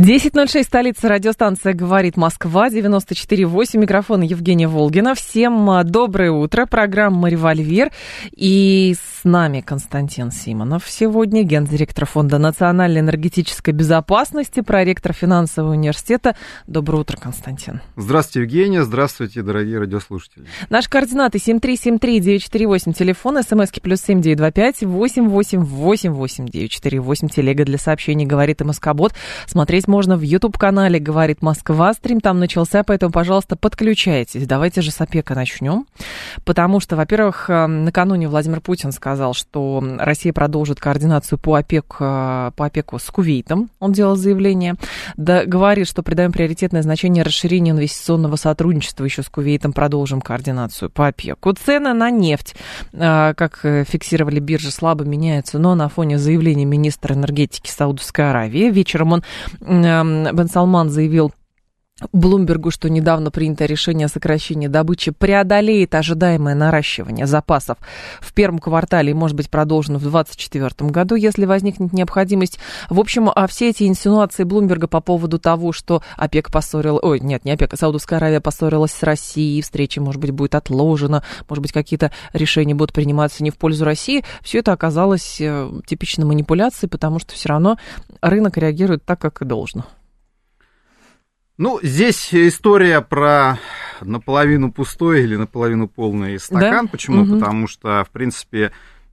10.06, столица радиостанция «Говорит Москва», 94.8, микрофон Евгения Волгина. Всем а, доброе утро, программа «Револьвер». И с нами Константин Симонов сегодня, гендиректор Фонда национальной энергетической безопасности, проректор финансового университета. Доброе утро, Константин. Здравствуйте, Евгения, здравствуйте, дорогие радиослушатели. Наши координаты 7373948, телефон, смски плюс 7925 888 948, телега для сообщений «Говорит и Москобот». Смотреть можно в YouTube-канале «Говорит Москва». Стрим там начался, поэтому, пожалуйста, подключайтесь. Давайте же с ОПЕКа начнем. Потому что, во-первых, э, накануне Владимир Путин сказал, что Россия продолжит координацию по, ОПЕК, э, по ОПЕКу с Кувейтом. Он делал заявление. Да, говорит, что придаем приоритетное значение расширению инвестиционного сотрудничества еще с Кувейтом. Продолжим координацию по ОПЕКу. Цены на нефть, э, как фиксировали биржи, слабо меняются, но на фоне заявления министра энергетики Саудовской Аравии вечером он Бен Салман заявил Блумбергу, что недавно принятое решение о сокращении добычи преодолеет ожидаемое наращивание запасов в первом квартале и может быть продолжено в 2024 году, если возникнет необходимость. В общем, а все эти инсинуации Блумберга по поводу того, что ОПЕК поссорил... Ой, нет, не ОПЕК, а Саудовская Аравия поссорилась с Россией, встреча, может быть, будет отложена, может быть, какие-то решения будут приниматься не в пользу России, все это оказалось э, типичной манипуляцией, потому что все равно рынок реагирует так, как и должно. Ну, здесь история про наполовину пустой или наполовину полный стакан. Да? Почему? Угу. Потому что, в принципе,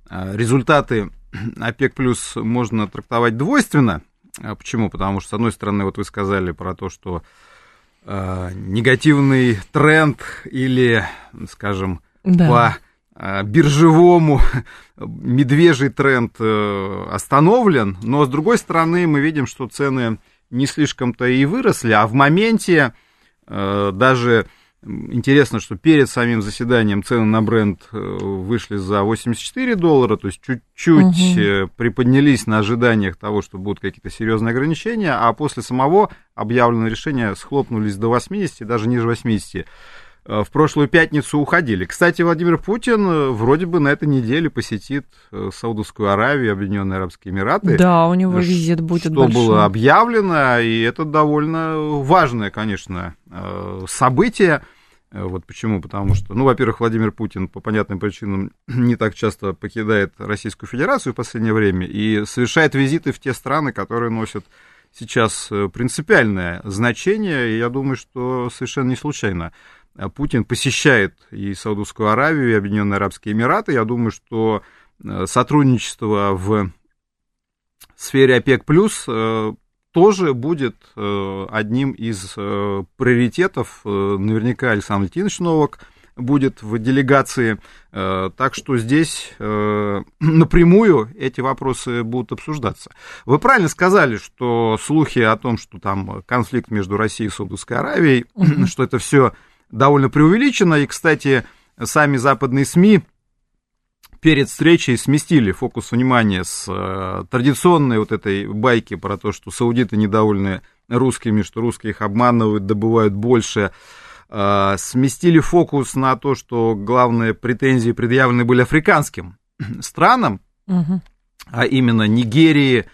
э, результаты ОПЕК плюс можно трактовать двойственно. А почему? Потому что, с одной стороны, вот вы сказали про то, что э, негативный тренд или, скажем, да. по э, биржевому медвежий тренд э, остановлен, но с другой стороны мы видим, что цены не слишком-то и выросли, а в моменте э, даже интересно, что перед самим заседанием цены на бренд э, вышли за 84 доллара, то есть чуть-чуть угу. приподнялись на ожиданиях того, что будут какие-то серьезные ограничения, а после самого объявленного решения схлопнулись до 80, даже ниже 80. Э, в прошлую пятницу уходили. Кстати, Владимир Путин э, вроде бы на этой неделе посетит э, Саудовскую Аравию, Объединенные Арабские Эмираты. Да, у него визит будет Что большой. было объявлено, и это довольно важное, конечно, событие. Вот почему? Потому что, ну, во-первых, Владимир Путин по понятным причинам не так часто покидает Российскую Федерацию в последнее время и совершает визиты в те страны, которые носят сейчас принципиальное значение, и я думаю, что совершенно не случайно Путин посещает и Саудовскую Аравию, и Объединенные Арабские Эмираты. Я думаю, что э, сотрудничество в сфере ОПЕК+, плюс э, тоже будет одним из приоритетов. Наверняка Александр Летинович Новак будет в делегации. Так что здесь напрямую эти вопросы будут обсуждаться. Вы правильно сказали, что слухи о том, что там конфликт между Россией и Саудовской Аравией, что это все довольно преувеличено. И, кстати, сами западные СМИ перед встречей сместили фокус внимания с э, традиционной вот этой байки про то, что саудиты недовольны русскими, что русские их обманывают, добывают больше, э, сместили фокус на то, что главные претензии предъявлены были африканским странам, угу. а именно Нигерии,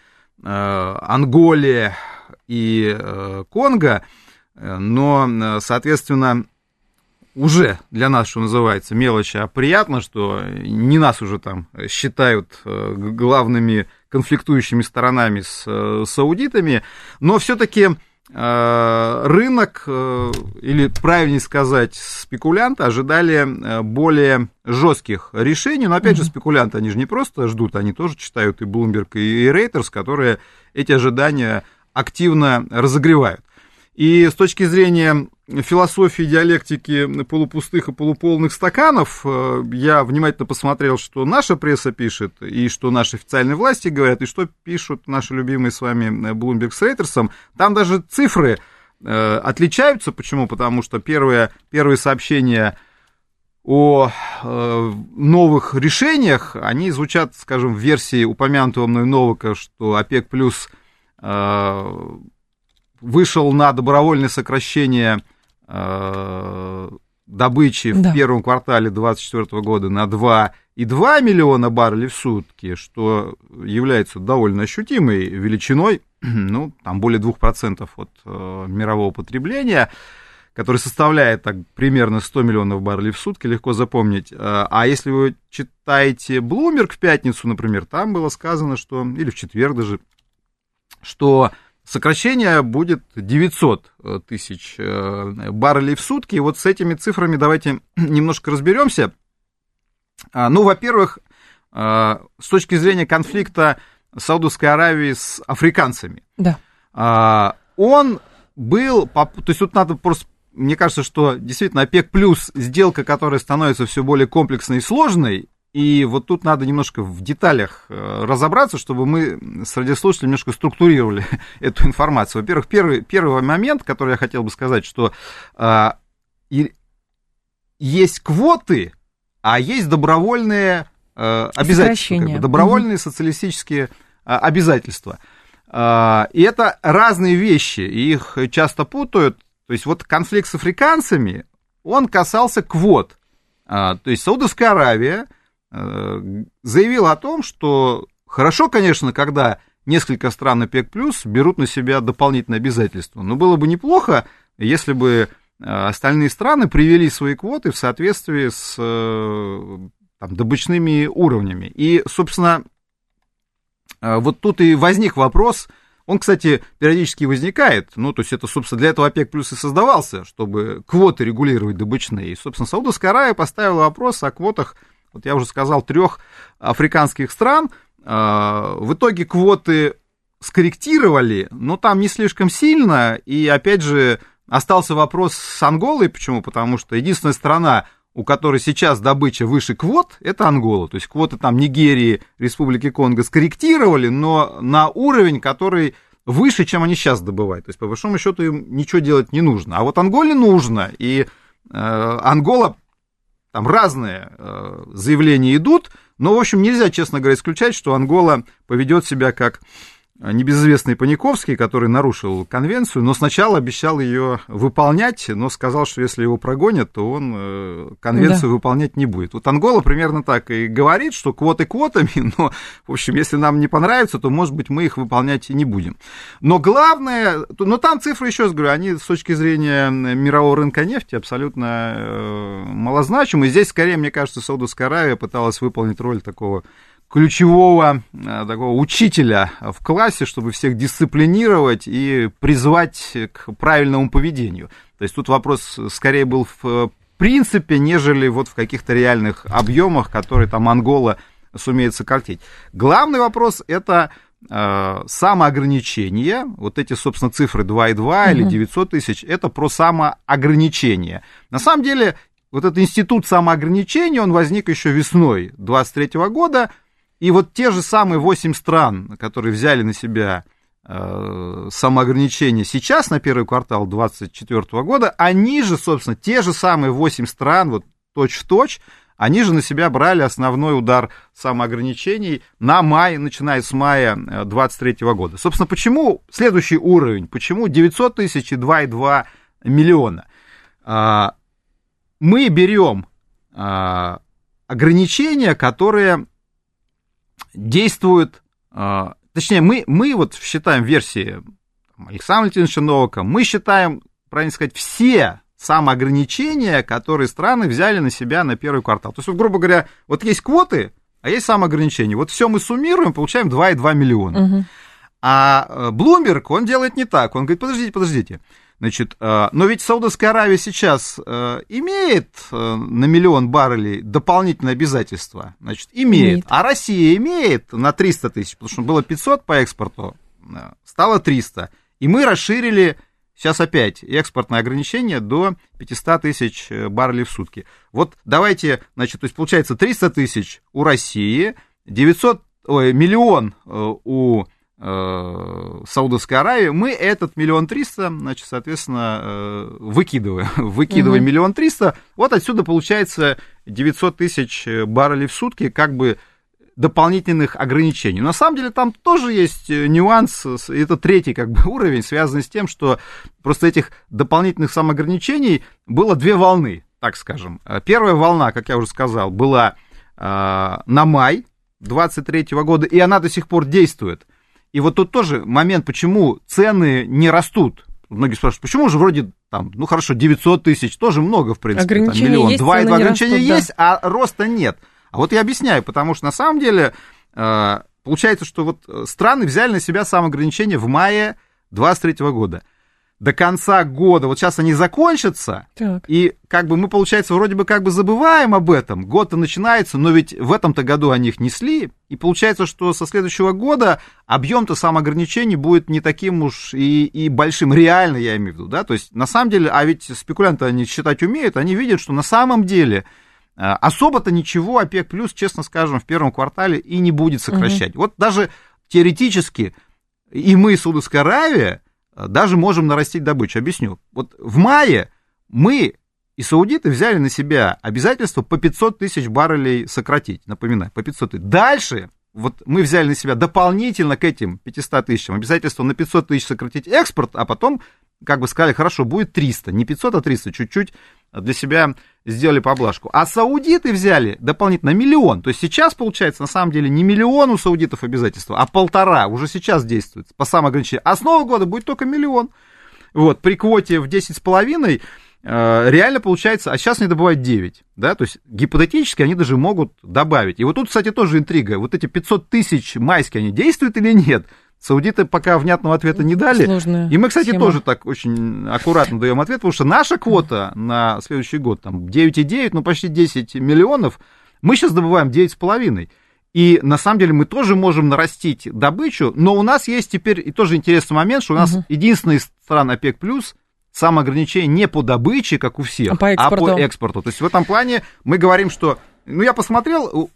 э, Анголе и Конго, но, соответственно, уже для нас, что называется, мелочи, а приятно, что не нас уже там считают э, главными конфликтующими сторонами с э, саудитами, но все-таки э, рынок, или правильнее сказать, спекулянты ожидали более жестких решений, но опять же спекулянты, они же не просто ждут, они тоже читают и Bloomberg, и Reuters, которые эти ожидания активно разогревают. И с точки зрения философии диалектики полупустых и полуполных стаканов, э, я внимательно посмотрел, что наша пресса пишет, и что наши официальные власти говорят, и что пишут наши любимые с вами Bloomberg с Рейтерсом. Там даже цифры э, отличаются. Почему? Потому что первые, первые сообщения о э, новых решениях, они звучат, скажем, в версии упомянутого мной Новака, что ОПЕК плюс э, вышел на добровольное сокращение э, добычи да. в первом квартале 2024 года на 2,2 миллиона баррелей в сутки, что является довольно ощутимой величиной, ну, там более 2% от э, мирового потребления который составляет так, примерно 100 миллионов баррелей в сутки, легко запомнить. А, а если вы читаете Bloomberg в пятницу, например, там было сказано, что, или в четверг даже, что сокращение будет 900 э, тысяч э, баррелей в сутки. И вот с этими цифрами давайте немножко разберемся. А, ну, во-первых, а, с точки зрения конфликта Саудовской Аравии с африканцами. Да. Он был, то есть тут надо просто мне кажется, что действительно ОПЕК плюс сделка, которая становится все более комплексной и сложной, и вот тут надо немножко в деталях э, разобраться, чтобы мы с радиослушателями немножко структурировали эту информацию. Во-первых, первый, первый момент, который я хотел бы сказать, что а, и, есть квоты, а есть добровольные а, обязательства, как бы, добровольные угу. социалистические а, обязательства. А, и это разные вещи, и их часто путают. То есть вот конфликт с африканцами, он касался квот. А, то есть Саудовская Аравия заявила о том, что хорошо, конечно, когда несколько стран ОПЕК+, берут на себя дополнительные обязательства, но было бы неплохо, если бы а, остальные страны привели свои квоты в соответствии с там, добычными уровнями. И, собственно, вот тут и возник вопрос – он, кстати, периодически возникает, ну, то есть это, собственно, для этого ОПЕК плюс и создавался, чтобы квоты регулировать добычные. И, собственно, Саудовская Аравия поставила вопрос о квотах, вот я уже сказал, трех африканских стран. А, в итоге квоты скорректировали, но там не слишком сильно, и, опять же, остался вопрос с Анголой, почему? Потому что единственная страна, у которой сейчас добыча выше квот, это Ангола. То есть квоты там Нигерии, Республики Конго скорректировали, но на уровень, который выше, чем они сейчас добывают. То есть, по большому счету, им ничего делать не нужно. А вот Анголе нужно. И э, Ангола, там разные э, заявления идут, но, в общем, нельзя, честно говоря, исключать, что Ангола поведет себя как небезызвестный Паниковский, который нарушил конвенцию, но сначала обещал ее выполнять, но сказал, что если его прогонят, то он э, конвенцию да. выполнять не будет. Вот Ангола примерно так и говорит, что квоты квотами, но, в общем, если нам не понравится, то, может быть, мы их выполнять и не будем. Но главное, но там цифры, еще раз говорю, они с точки зрения мирового рынка нефти абсолютно э, малозначимы. Здесь, скорее, мне кажется, Саудовская Аравия пыталась выполнить роль такого ключевого э, такого учителя в классе, чтобы всех дисциплинировать и призвать к правильному поведению. То есть тут вопрос скорее был в принципе, нежели вот в каких-то реальных объемах, которые там Ангола сумеет сократить. Главный вопрос это э, самоограничение, вот эти, собственно, цифры 2,2 угу. или 900 тысяч, это про самоограничение. На самом деле, вот этот институт самоограничения, он возник еще весной 23 года, и вот те же самые 8 стран, которые взяли на себя э, самоограничение сейчас на первый квартал 2024 года, они же, собственно, те же самые 8 стран, вот точь-в-точь, они же на себя брали основной удар самоограничений на май, начиная с мая 2023 э, года. Собственно, почему следующий уровень, почему 900 тысяч и 2,2 миллиона? А, мы берем а, ограничения, которые действуют, а, точнее, мы, мы вот считаем версии Александра Валентиновича Новака, мы считаем, правильно сказать, все самоограничения, которые страны взяли на себя на первый квартал. То есть, вот, грубо говоря, вот есть квоты, а есть самоограничения. Вот все мы суммируем, получаем 2,2 миллиона. Угу. А Bloomberg, он делает не так. Он говорит, подождите, подождите. Значит, э, но ведь Саудовская Аравия сейчас э, имеет э, на миллион баррелей дополнительные обязательства. Значит, имеет. имеет. А Россия имеет на 300 тысяч, потому что было 500 по экспорту, стало 300. И мы расширили сейчас опять экспортное ограничение до 500 тысяч баррелей в сутки. Вот давайте, значит, то есть получается 300 тысяч у России, 900, ой, миллион у Саудовской Аравии, мы этот миллион триста, значит, соответственно, э, выкидываем, выкидываем миллион триста, вот отсюда получается 900 тысяч баррелей в сутки как бы дополнительных ограничений. На самом деле там тоже есть нюанс, это третий как бы уровень, связанный с тем, что просто этих дополнительных самоограничений было две волны, так скажем. Первая волна, как я уже сказал, была э, на май 23 года, и она до сих пор действует. И вот тут тоже момент, почему цены не растут. Многие спрашивают, почему же вроде там, ну хорошо, 900 тысяч, тоже много, в принципе, там, миллион. Два, два ограничения растут, есть, да. а роста нет. А вот я объясняю, потому что на самом деле э, получается, что вот страны взяли на себя самоограничение в мае 23 года. До конца года, вот сейчас они закончатся, Так. и как бы мы, получается, вроде бы как бы забываем об этом, год-то начинается, но ведь в этом-то году они их несли, и получается, что со следующего года объем-то самоограничений будет не таким уж и, и большим, реально я имею в виду, да, то есть на самом деле, а ведь спекулянты они считать умеют, они видят, что на самом деле э, особо-то ничего ОПЕК плюс, честно скажем, в первом квартале и не будет сокращать. Угу. Вот даже теоретически и мы, Саудовская Аравия, даже можем нарастить добычу. Объясню. Вот в мае мы и саудиты взяли на себя обязательство по 500 тысяч баррелей сократить. Напоминаю, по 500 тысяч. Дальше вот мы взяли на себя дополнительно к этим 500 тысячам обязательство на 500 тысяч сократить экспорт, а потом как бы сказали, хорошо, будет 300, не 500, а 300, чуть-чуть для себя сделали поблажку. А саудиты взяли дополнительно миллион. То есть сейчас, получается, на самом деле не миллион у саудитов обязательства, а полтора уже сейчас действует по самоограничению. А с Нового года будет только миллион. Вот, при квоте в 10,5 э, реально получается, а сейчас они добывают 9, да, то есть гипотетически они даже могут добавить. И вот тут, кстати, тоже интрига. Вот эти 500 тысяч майские, они действуют или нет? Саудиты пока внятного ответа не дали. Сложная и мы, кстати, схема. тоже так очень аккуратно даем ответ, потому что наша квота на следующий год там 9,9, ну почти 10 миллионов, мы сейчас добываем 9,5. И на самом деле мы тоже можем нарастить добычу, но у нас есть теперь и тоже интересный момент, что у нас Мгм. единственный из стран ОПЕК+, плюс самоограничение не по добыче, как у всех, А по экспорту. по экспорту. То есть в этом плане мы говорим, что... Ну, я посмотрел,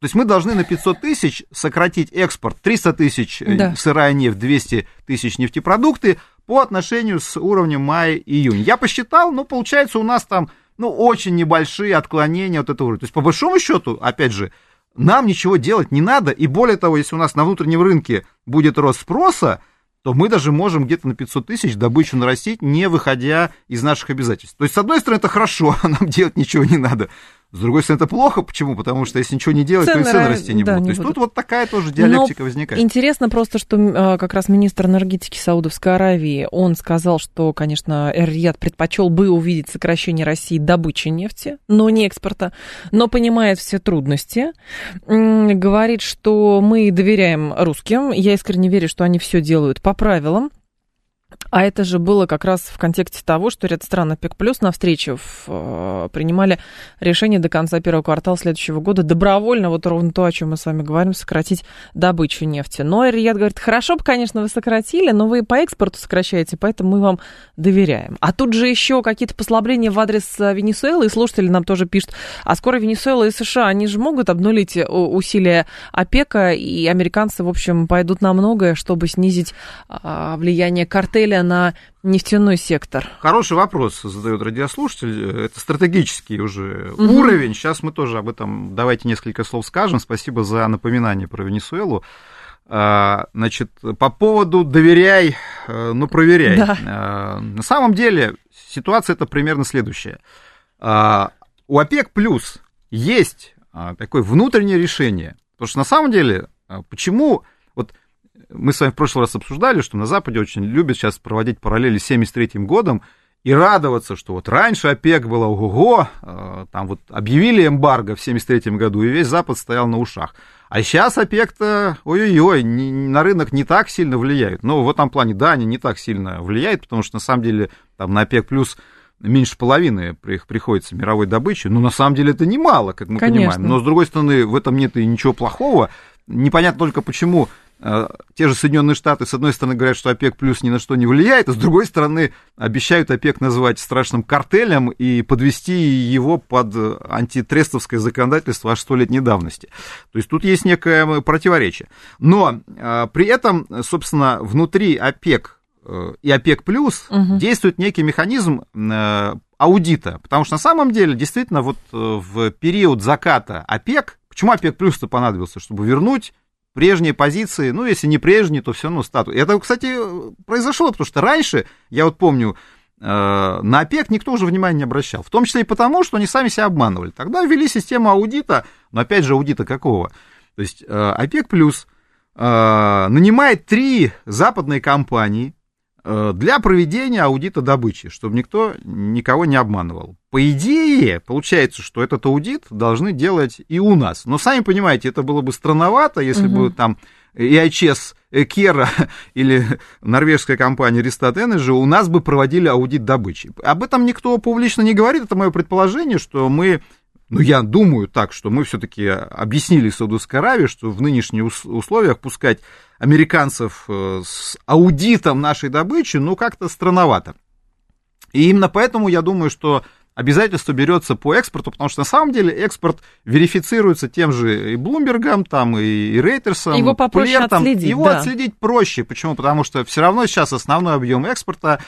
то есть мы должны на 500 тысяч сократить экспорт, 300 тысяч э, Да. сырая нефть, 200 тысяч нефтепродукты по отношению с уровнем мая-июнь. Я посчитал, ну, получается, у нас там, ну, очень небольшие отклонения от этого уровня. То есть, по большому счету, опять же, нам ничего делать не надо, и более того, если у нас на внутреннем рынке будет рост спроса, то мы даже можем где-то на 500 тысяч добычу нарастить, не выходя из наших обязательств. То есть, с одной стороны, это хорошо, нам делать ничего не надо. С другой стороны, это плохо. Почему? Потому что если ничего не делать, то и Цены цены ра- расти не да, будут. не То есть тут вот такая тоже диалектика Но возникает. Интересно просто, что э, как раз министр энергетики Саудовской Аравии, он сказал, что, конечно, Эр-Рияд предпочел бы увидеть сокращение России добычи нефти, но не экспорта, но понимает все трудности. Говорит, что мы доверяем русским. Я искренне верю, что они все делают по правилам. А это же было как раз в контексте того, что ряд стран ОПЕК плюс на встрече в, э, принимали решение до конца первого квартала следующего года добровольно, вот ровно то, о чем мы с вами говорим, сократить добычу нефти. Но Рият говорит, хорошо бы, конечно, вы сократили, но вы по экспорту сокращаете, поэтому мы вам доверяем. А тут же еще какие-то послабления в адрес э, Венесуэлы, и слушатели нам тоже пишут, а скоро Венесуэла и США, они же могут обнулить э, усилия ОПЕКа, и американцы, в общем, пойдут на многое, чтобы снизить а, влияние картеля на нефтяной сектор. Хороший вопрос задает радиослушатель. Это стратегический уже Мгм. уровень. Сейчас мы тоже об этом давайте несколько слов скажем. Спасибо за напоминание про Венесуэлу. А, Значит, по поводу доверяй, э, но проверяй. Да. А, На самом деле ситуация это примерно следующая. А, У ОПЕК плюс есть такое внутреннее решение. Потому что на самом деле, почему мы с вами в прошлый раз обсуждали, что на Западе очень любят сейчас проводить параллели с 73 годом и радоваться, что вот раньше ОПЕК было ого-го, э, там вот объявили эмбарго в 73 году, и весь Запад стоял на ушах. А сейчас ОПЕК-то, ой-ой-ой, на рынок не так сильно влияют. Но в этом плане, да, они не так сильно влияют, потому что на самом деле там на ОПЕК плюс меньше половины при- приходится мировой добычи. Но на самом деле это немало, как мы Конечно. понимаем. Но с другой стороны, в этом нет и ничего плохого. Непонятно только почему те же Соединенные Штаты, с одной стороны, говорят, что ОПЕК плюс ни на что не влияет, а с другой стороны, обещают ОПЕК назвать страшным картелем и подвести его под антитрестовское законодательство аж столетней давности. То есть тут есть некое противоречие. Но э, при этом, собственно, внутри ОПЕК э, и ОПЕК плюс Мгм. действует некий механизм э, аудита, потому что на самом деле, действительно, вот э, в период заката ОПЕК, почему ОПЕК плюс-то понадобился, чтобы вернуть прежние позиции, ну, если не прежние, то все равно статус. Это, кстати, произошло, потому что раньше, я вот помню, э, на ОПЕК никто уже внимания не обращал, в том числе и потому, что они сами себя обманывали. Тогда ввели систему аудита, но опять же аудита какого? То есть э, ОПЕК плюс нанимает три западные компании, Э, для проведения аудита добычи, чтобы никто никого не обманывал. По идее, получается, что этот аудит должны делать и у нас. Но сами понимаете, это было бы странновато, если угу. бы там IHS Кера или норвежская компания Restart Energy у нас бы проводили аудит добычи. Об этом никто публично не говорит, это мое предположение, что мы ну, я думаю так, что мы все-таки объяснили Саудовской Аравии, что в нынешних условиях пускать американцев э, с аудитом нашей добычи, ну, как-то странновато. И именно поэтому я думаю, что обязательство берется по экспорту, потому что на самом деле экспорт верифицируется тем же и Блумбергом, там, и Рейтерсом, Его попроще Плертом. отследить, Его да. отследить проще. Почему? Потому что все равно сейчас основной объем экспорта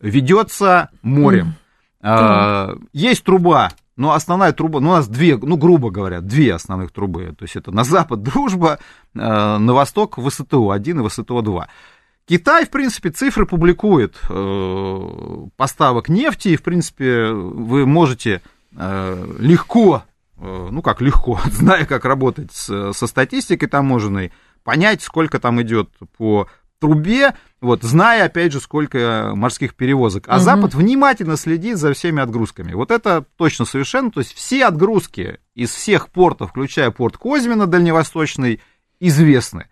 ведется морем. Mm. Есть труба но основная труба, ну, у нас две, ну, грубо говоря, две основных трубы. То есть это на запад дружба, э, на восток ВСТО-1 и ВСТО-2. Китай, в принципе, цифры публикует э, поставок нефти, и, в принципе, вы можете э, легко, ну как легко, зная, как работать с, со статистикой таможенной, понять, сколько там идет по трубе, вот, зная, опять же, сколько морских перевозок. А угу. Запад внимательно следит за всеми отгрузками. Вот это точно совершенно. То есть все отгрузки из всех портов, включая порт Козьмина дальневосточный, известны.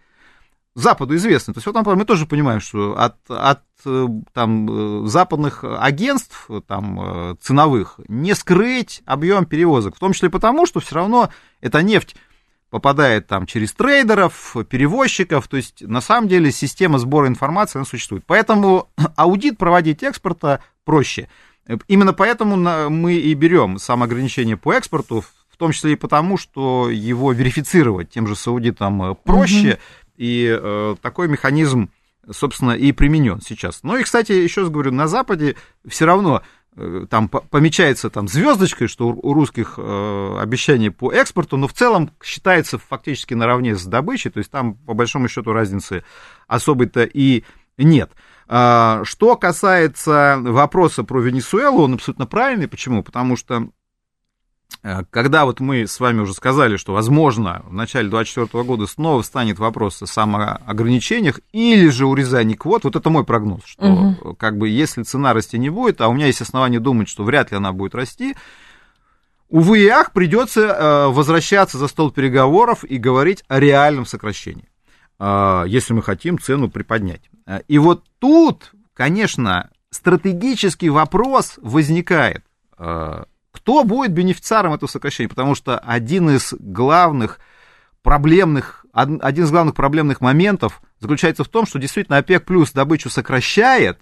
Западу известны. То есть вот, например, мы тоже понимаем, что от, от э, там, э, западных агентств там, э, ценовых не скрыть объем перевозок. В том числе потому, что все равно эта нефть попадает там через трейдеров, перевозчиков, то есть на самом деле система сбора информации она существует. Поэтому аудит проводить экспорта проще. Именно поэтому мы и берем самоограничение по экспорту, в том числе и потому, что его верифицировать тем же с аудитом проще, угу. И э, такой механизм, собственно, и применен сейчас. Ну и, кстати, еще раз говорю, на Западе все равно Э, там помечается там звездочкой, что у русских э, обещаний по экспорту, но в целом считается фактически наравне с добычей, то есть там по большому счету разницы особой-то и нет. А, что касается вопроса про Венесуэлу, он абсолютно правильный. Почему? Потому что когда вот мы с вами уже сказали, что, возможно, в начале 2024 года снова встанет вопрос о самоограничениях или же урезании квот, вот это мой прогноз, что угу. как бы если цена расти не будет, а у меня есть основания думать, что вряд ли она будет расти, увы и ах, придется э, возвращаться за стол переговоров и говорить о реальном сокращении, если мы хотим цену приподнять. И вот тут, конечно, стратегический вопрос возникает кто будет бенефициаром этого сокращения? Потому что один из главных проблемных, один из главных проблемных моментов заключается в том, что действительно ОПЕК плюс добычу сокращает,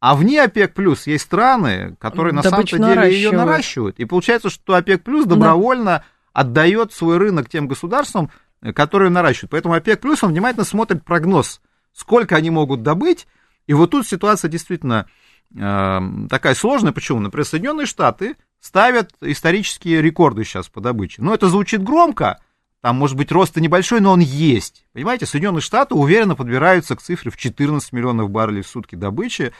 а вне ОПЕК плюс есть страны, которые на самом деле ее наращивают. И получается, что ОПЕК плюс добровольно да. отдает свой рынок тем государствам, которые наращивают. Поэтому ОПЕК плюс он внимательно смотрит прогноз, сколько они могут добыть. И вот тут ситуация действительно э, такая сложная. Почему? Например, Соединенные Штаты ставят исторические рекорды сейчас по добыче. Но это звучит громко, там может быть рост небольшой, но он есть. Понимаете, Соединенные Штаты уверенно подбираются к цифре в 14 миллионов баррелей в сутки добычи.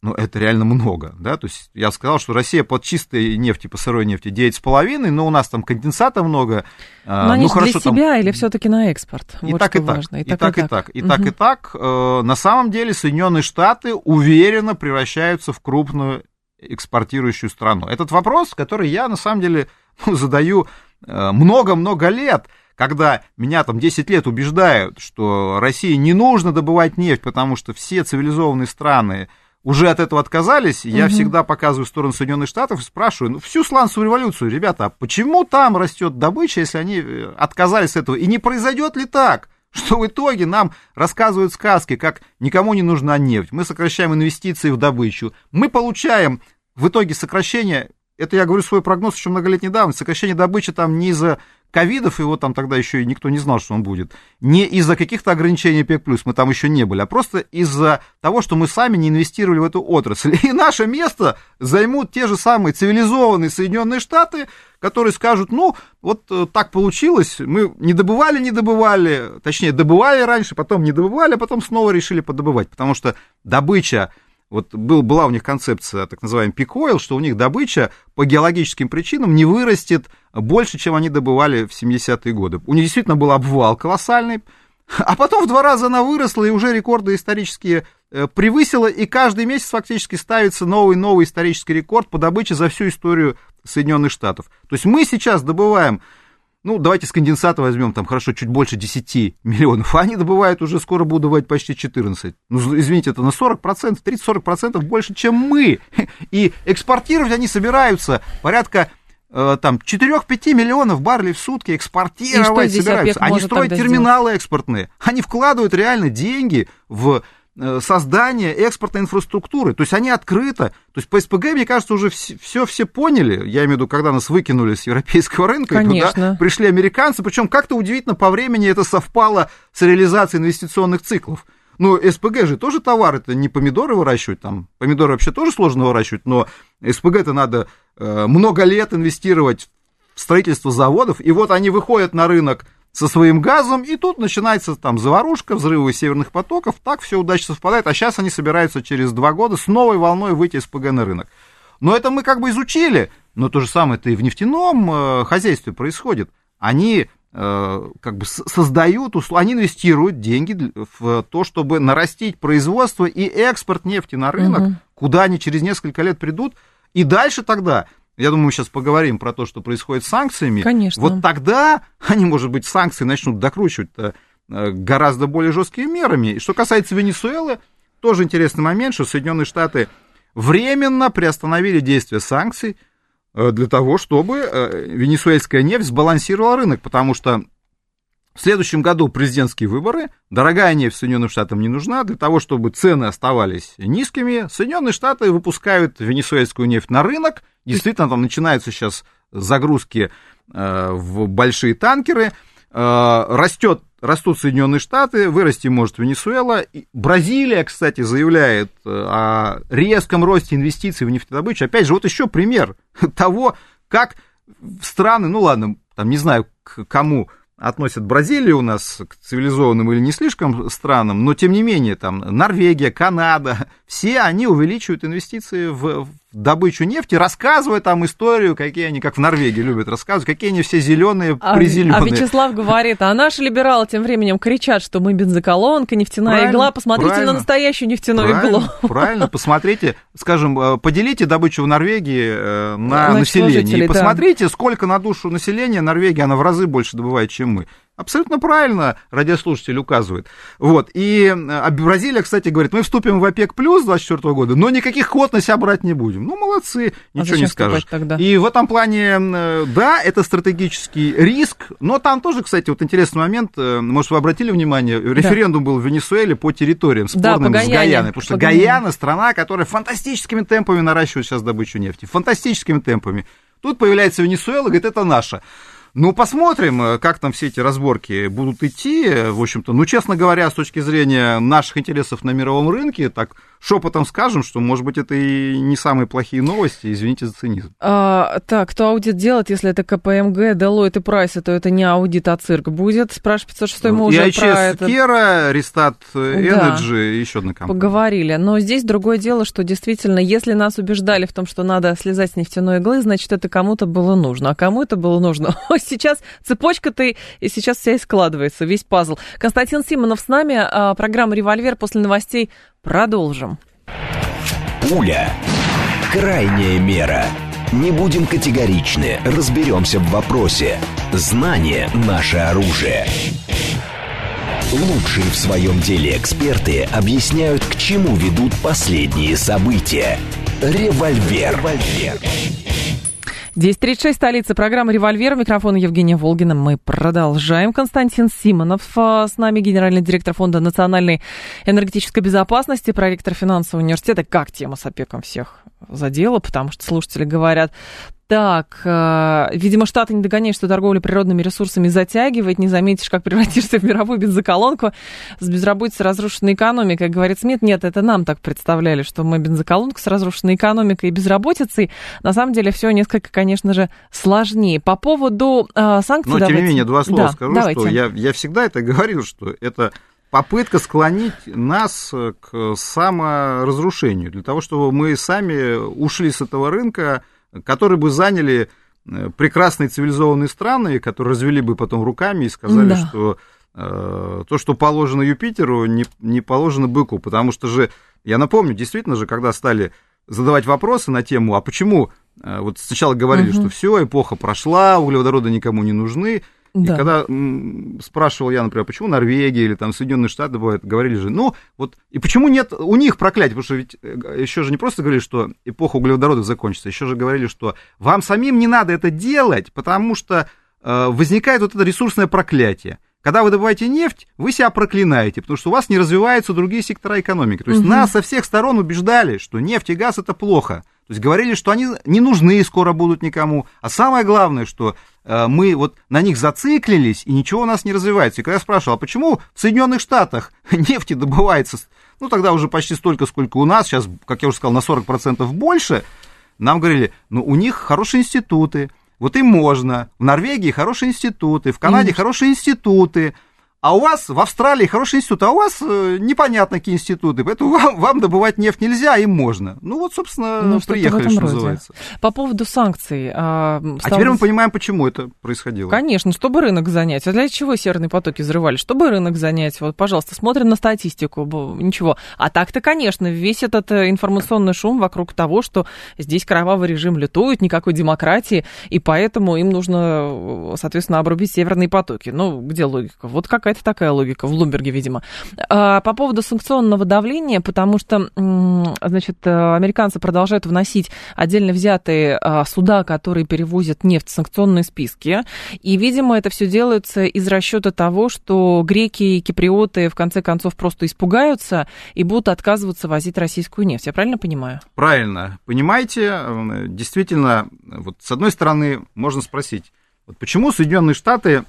Ну, это реально много, да, то есть я сказал, что Россия под чистой нефти, по сырой нефти 9,5, но у нас там конденсата много. А, но ну, они хорошо, для себя там... или все таки на экспорт? И, вот так, и, так, важно. и, и так, и так, и так, и угу. так, и так. Э, на самом деле Соединенные Штаты уверенно превращаются в крупную экспортирующую страну? Этот вопрос, который я на самом деле ну, задаю э, много-много лет, когда меня там 10 лет убеждают, что России не нужно добывать нефть, потому что все цивилизованные страны уже от этого отказались, угу. я всегда показываю сторону Соединенных Штатов и спрашиваю, ну, всю сланцевую революцию, ребята, а почему там растет добыча, если они э, отказались от этого? И не произойдет ли так, что в итоге нам рассказывают сказки, как никому не нужна нефть, мы сокращаем инвестиции в добычу, мы получаем в итоге сокращение, это я говорю свой прогноз еще многолетней давности, сокращение добычи там не из-за ковидов, его там тогда еще и никто не знал, что он будет, не из-за каких-то ограничений ОПЕК+, мы там еще не были, а просто из-за того, что мы сами не инвестировали в эту отрасль. И наше место займут те же самые цивилизованные Соединенные Штаты, которые скажут, ну, вот э, так получилось, мы не добывали, не добывали, точнее, добывали раньше, потом не добывали, а потом снова решили подобывать, потому что добыча вот был, была у них концепция, так называемый пик-ойл, что у них добыча по геологическим причинам не вырастет больше, чем они добывали в 70-е годы. У них действительно был обвал колоссальный, а потом в два раза она выросла и уже рекорды исторические э, превысила, и каждый месяц фактически ставится новый-новый исторический рекорд по добыче за всю историю Соединенных Штатов. То есть мы сейчас добываем ну, давайте с конденсата возьмем, там, хорошо, чуть больше 10 миллионов, а они добывают уже, скоро будут добывать почти 14. Ну, извините, это на 40%, 30-40% больше, чем мы. И экспортировать они собираются порядка там 4-5 миллионов баррелей в сутки экспортировать собираются. Они строят терминалы сделать? экспортные. Они вкладывают реально деньги в Э, создания экспортной инфраструктуры. То есть они открыто. То есть по СПГ, мне кажется, уже все, все поняли. Я имею в виду, когда нас выкинули с европейского рынка, Конечно. и туда пришли американцы. Причем как-то удивительно по времени это совпало с реализацией инвестиционных циклов. Ну, СПГ же тоже товар, это не помидоры выращивать, там, помидоры вообще тоже сложно выращивать, но СПГ-то надо э, много лет инвестировать в строительство заводов, и вот они выходят на рынок со своим газом, и тут начинается там заварушка, взрывы северных потоков, так все удачно совпадает, а сейчас они собираются через два года с новой волной выйти из ПГ на рынок. Но это мы как бы изучили, но то же самое это и в нефтяном э, хозяйстве происходит. Они как бы создают, они инвестируют деньги в то, чтобы нарастить производство и экспорт нефти на рынок, угу. куда они через несколько лет придут, и дальше тогда я думаю, мы сейчас поговорим про то, что происходит с санкциями. Конечно. Вот тогда они, может быть, санкции начнут докручивать э, гораздо более жесткими мерами. И что касается Венесуэлы, тоже интересный момент, что Соединенные Штаты временно приостановили действие санкций э, для того, чтобы э, венесуэльская нефть сбалансировала рынок, потому что в следующем году президентские выборы, дорогая нефть Соединенным Штатам не нужна, для того, чтобы цены оставались низкими, Соединенные Штаты выпускают венесуэльскую нефть на рынок, действительно там начинаются сейчас загрузки э, в большие танкеры, э, растет, растут Соединенные Штаты, вырасти может Венесуэла. Бразилия, кстати, заявляет э, о резком росте инвестиций в нефтедобычу. Опять же, вот еще пример того, как страны, ну ладно, там не знаю, к кому относят Бразилию у нас к цивилизованным или не слишком странам, но тем не менее, там Норвегия, Канада, все они увеличивают инвестиции в, добычу нефти, рассказывая там историю, какие они, как в Норвегии любят рассказывать, какие они все зеленые, а, призеленые. А Вячеслав говорит, а наши либералы тем временем кричат, что мы бензоколонка, нефтяная правильно, игла, посмотрите правильно, на настоящую нефтяную правильно, иглу. Правильно, посмотрите, скажем, э, поделите добычу в Норвегии э, на, на население, и посмотрите, да. сколько на душу населения Норвегия, она в разы больше добывает, чем мы. Абсолютно правильно радиослушатель указывает. Вот. И а Бразилия, кстати, говорит, мы вступим в ОПЕК плюс 24 года, но никаких квот на себя брать не будем. Ну, молодцы, а ничего а не скажешь. Тогда? И в этом плане, да, это стратегический риск, но там тоже, кстати, вот интересный момент, э, может, вы обратили внимание, референдум да. был в Венесуэле по территориям, спорным да, с Гаяной, потому что Гаяна страна, которая фантастическими темпами наращивает сейчас добычу нефти, фантастическими темпами. Тут появляется Венесуэла, говорит, это наша. Ну, посмотрим, э, как там все эти разборки будут идти. В общем-то, ну, честно говоря, с точки зрения наших интересов на мировом рынке, так шепотом скажем, что, может быть, это и не самые плохие новости, извините за цинизм. А, так, кто аудит делает, если это КПМГ, Deloitte и Прайс, то это не аудит, а цирк будет? Спрашивает 506 мы уже IHS, про это... Кера, Рестат Energy, да, еще одна компания. Поговорили. Но здесь другое дело, что действительно, если нас убеждали в том, что надо слезать с нефтяной иглы, значит, это кому-то было нужно. А кому это было нужно? Сейчас цепочка-то и сейчас вся и складывается, весь пазл. Константин Симонов с нами, а, программа «Револьвер» после новостей Продолжим. Пуля. Крайняя мера. Не будем категоричны, разберемся в вопросе. Знание – наше оружие. Лучшие в своем деле эксперты объясняют, к чему ведут последние события. Револьвер. Револьвер. 10.36, столица программы «Револьвер». Микрофон Евгения Волгина. Мы продолжаем. Константин Симонов а, с нами, генеральный директор Фонда национальной энергетической безопасности, проректор финансового университета. Как тема с ОПЕКом всех задела, потому что слушатели говорят, Так, э, видимо, Штаты не догоняют, что торговля природными ресурсами затягивает. Не заметишь, как превратишься в мировую бензоколонку с безработицей разрушенной экономикой. Говорит Смит, нет, это нам так представляли, что мы бензоколонку с разрушенной экономикой и безработицей. На самом деле все несколько, конечно же, сложнее. По поводу э, санкций... Но, давайте... тем не менее, два слова да, скажу, давайте. что я, я всегда это говорил, что это попытка склонить нас к саморазрушению, для того, чтобы мы сами ушли с этого рынка, которые бы заняли э, прекрасные цивилизованные страны, которые развели бы потом руками и сказали, да. что э, то, что положено Юпитеру, не, не положено быку. Потому что же, я напомню, действительно же, когда стали задавать вопросы на тему, а почему э, вот сначала говорили, угу. что все, эпоха прошла, углеводороды никому не нужны, да. И когда спрашивал я, например, почему Норвегия или там Соединенные Штаты бывает, говорили же, ну, вот, и почему нет у них проклятия, потому что ведь э, еще же не просто говорили, что эпоха углеводородов закончится, еще же говорили, что вам самим не надо это делать, потому что э, возникает вот это ресурсное проклятие. Когда вы добываете нефть, вы себя проклинаете, потому что у вас не развиваются другие сектора экономики. То есть угу. нас со всех сторон убеждали, что нефть и газ это плохо. То есть говорили, что они не нужны скоро будут никому. А самое главное, что э, мы вот на них зациклились, и ничего у нас не развивается. И когда я спрашивал, а почему в Соединенных Штатах нефти добывается, ну, тогда уже почти столько, сколько у нас, сейчас, как я уже сказал, на 40% больше, нам говорили, ну, у них хорошие институты, вот им можно. В Норвегии хорошие институты, в Канаде и... хорошие институты, а у вас в Австралии хороший институт, а у вас э, непонятно какие институты, поэтому вам, вам добывать нефть нельзя, а им можно. Ну вот, собственно, ну, приехали, что называется. По поводу санкций. А, стал... а теперь мы понимаем, почему это происходило. Конечно, чтобы рынок занять. А для чего северные потоки взрывали? Чтобы рынок занять. Вот, пожалуйста, смотрим на статистику. Ничего. А так-то, конечно, весь этот э, информационный шум вокруг того, что здесь кровавый режим лютует, никакой демократии, и поэтому им нужно, э, соответственно, обрубить северные потоки. Ну, где логика? Вот какая это такая логика в Блумберге, видимо. А, по поводу санкционного давления, потому что, значит, э, американцы продолжают вносить отдельно взятые а, суда, которые перевозят нефть в санкционные списки. И, видимо, это все делается из расчета того, что греки и киприоты в конце концов просто испугаются и будут отказываться возить российскую нефть. Я правильно понимаю? Правильно. Понимаете, действительно, вот с одной стороны, можно спросить, вот почему Соединенные Штаты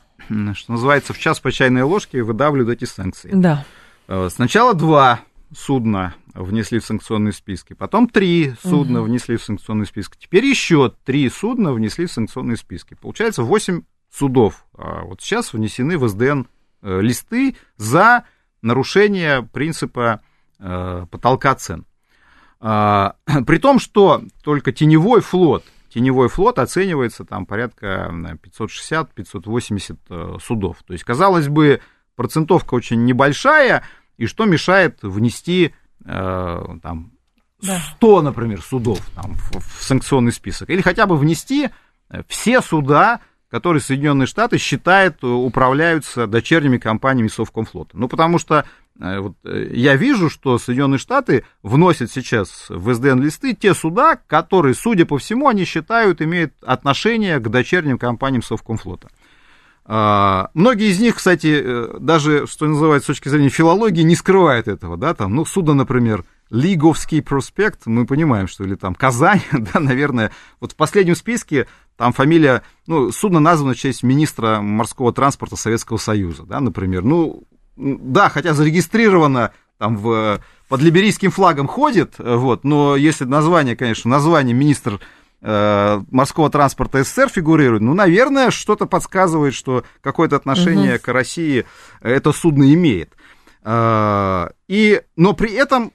что называется, в час по чайной ложке выдавливают эти санкции. Да. Э, сначала два судна внесли в санкционные списки, потом три судна угу. внесли в санкционные списки, теперь еще три судна внесли в санкционные списки. Получается восемь судов. А вот сейчас внесены в СДН э, листы за нарушение принципа э, потолка цен. А, при том, что только теневой флот теневой флот оценивается там порядка 560-580 э, судов. То есть, казалось бы, процентовка очень небольшая, и что мешает внести э, там, 100, например, судов там, в, в санкционный список? Или хотя бы внести э, все суда, которые Соединенные Штаты считают управляются дочерними компаниями Совкомфлота. Ну, потому что Э, вот, э, я вижу, что Соединенные Штаты вносят сейчас в СДН-листы те суда, которые, судя по всему, они считают, имеют отношение к дочерним компаниям Совкомфлота. А, многие из них, кстати, э, даже, что называется, с точки зрения филологии, не скрывают этого, да, там, ну, судно, например, Лиговский проспект, мы понимаем, что или там Казань, да, наверное, вот в последнем списке там фамилия, ну, судно названо в честь министра морского транспорта Советского Союза, да, например, ну, да, хотя зарегистрировано там в, под либерийским флагом ходит, вот, но если название, конечно, название министр э, морского транспорта СССР фигурирует, ну, наверное, что-то подсказывает, что какое-то отношение угу. к России это судно имеет. Э, и, но при этом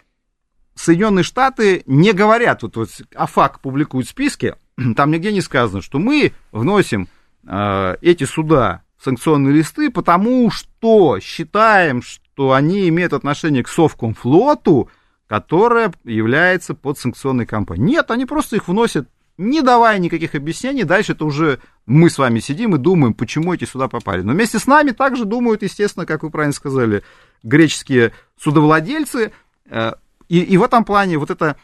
Соединенные Штаты не говорят, вот, вот АФАК публикует списки, там нигде не сказано, что мы вносим э, эти суда санкционные листы, потому что считаем, что они имеют отношение к Совкомфлоту, которая является подсанкционной компанией. Нет, они просто их вносят, не давая никаких объяснений. Дальше это уже мы с вами сидим и думаем, почему эти сюда попали. Но вместе с нами также думают, естественно, как вы правильно сказали, греческие судовладельцы. Э, и, и в этом плане вот это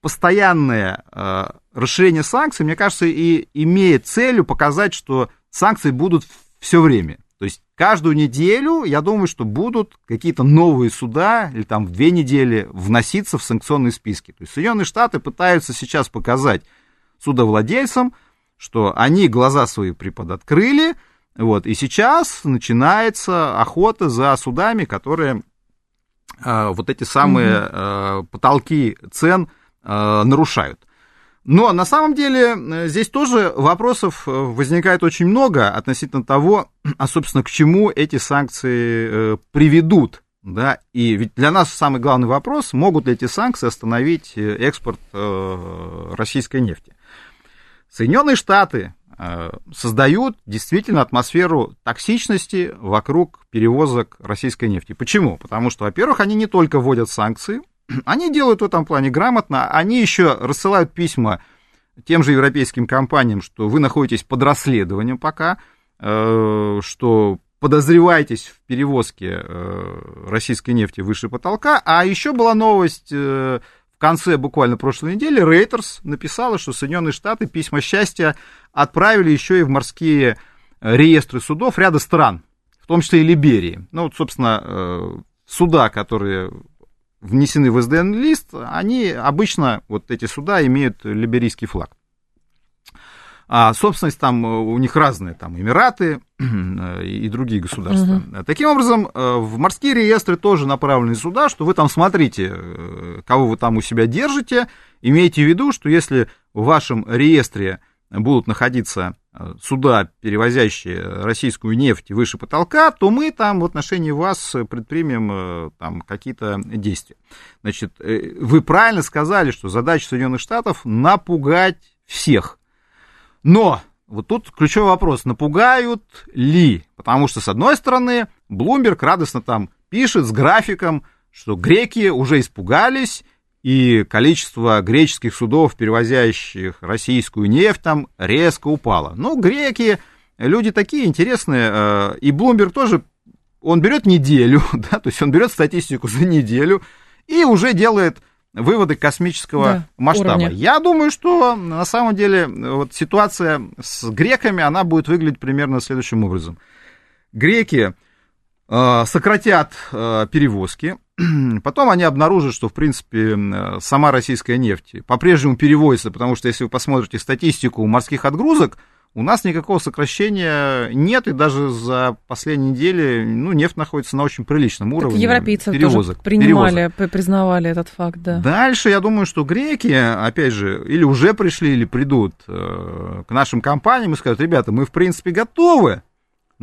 постоянное э, расширение санкций, мне кажется, и имеет целью показать, что санкции будут все время. То есть каждую неделю, я думаю, что будут какие-то новые суда или там в две недели вноситься в санкционные списки. То есть Соединенные Штаты пытаются сейчас показать судовладельцам, что они глаза свои приподоткрыли, вот, и сейчас начинается охота за судами, которые э, вот эти самые э, потолки цен э, нарушают. Но на самом деле э, здесь тоже вопросов э, возникает очень много относительно того, а, собственно, к чему эти санкции э, приведут. Да? И ведь для нас самый главный вопрос, могут ли эти санкции остановить экспорт российской нефти. Соединенные Штаты создают действительно атмосферу токсичности вокруг перевозок российской нефти. Почему? Потому что, во-первых, они не только вводят санкции, они делают в этом плане грамотно, они еще рассылают письма тем же европейским компаниям, что вы находитесь под расследованием пока, э, что подозреваетесь в перевозке э, российской нефти выше потолка. А еще была новость э, в конце буквально прошлой недели. Рейтерс написала, что Соединенные Штаты письма счастья отправили еще и в морские реестры судов ряда стран, в том числе и Либерии. Ну, вот, собственно, суда, которые внесены в СДН-лист, они обычно, вот эти суда, имеют либерийский флаг. А собственность там э, у них разная, там Эмираты и другие государства. Угу. Таким образом, э, в морские реестры тоже направлены суда, что вы там смотрите, э, кого вы там у себя держите, имейте в виду, что если в вашем реестре будут находиться э, суда, перевозящие российскую нефть выше потолка, то мы там в отношении вас предпримем э, там какие-то действия. Значит, э, вы правильно сказали, что задача Соединенных Штатов напугать всех. Но вот тут ключевой вопрос, напугают ли? Потому что, с одной стороны, Блумберг радостно там пишет с графиком, что греки уже испугались, и количество греческих судов, перевозящих российскую нефть, там резко упало. Ну, греки, люди такие интересные, э, и Блумберг тоже, он берет неделю, да, то есть он берет статистику за неделю и уже делает выводы космического да, масштаба. Уровня. Я думаю, что на самом деле вот ситуация с греками, она будет выглядеть примерно следующим образом. Греки э, сократят э, перевозки, Потом они обнаружат, что, в принципе, сама российская нефть по-прежнему переводится, потому что, если вы посмотрите статистику морских отгрузок, у нас никакого сокращения нет, и даже за последние недели ну, нефть находится на очень приличном так уровне европейцы перевозок. Тоже принимали, перевозок. признавали этот факт, да. Дальше, я думаю, что греки, опять же, или уже пришли, или придут э, к нашим компаниям и скажут, ребята, мы, в принципе, готовы,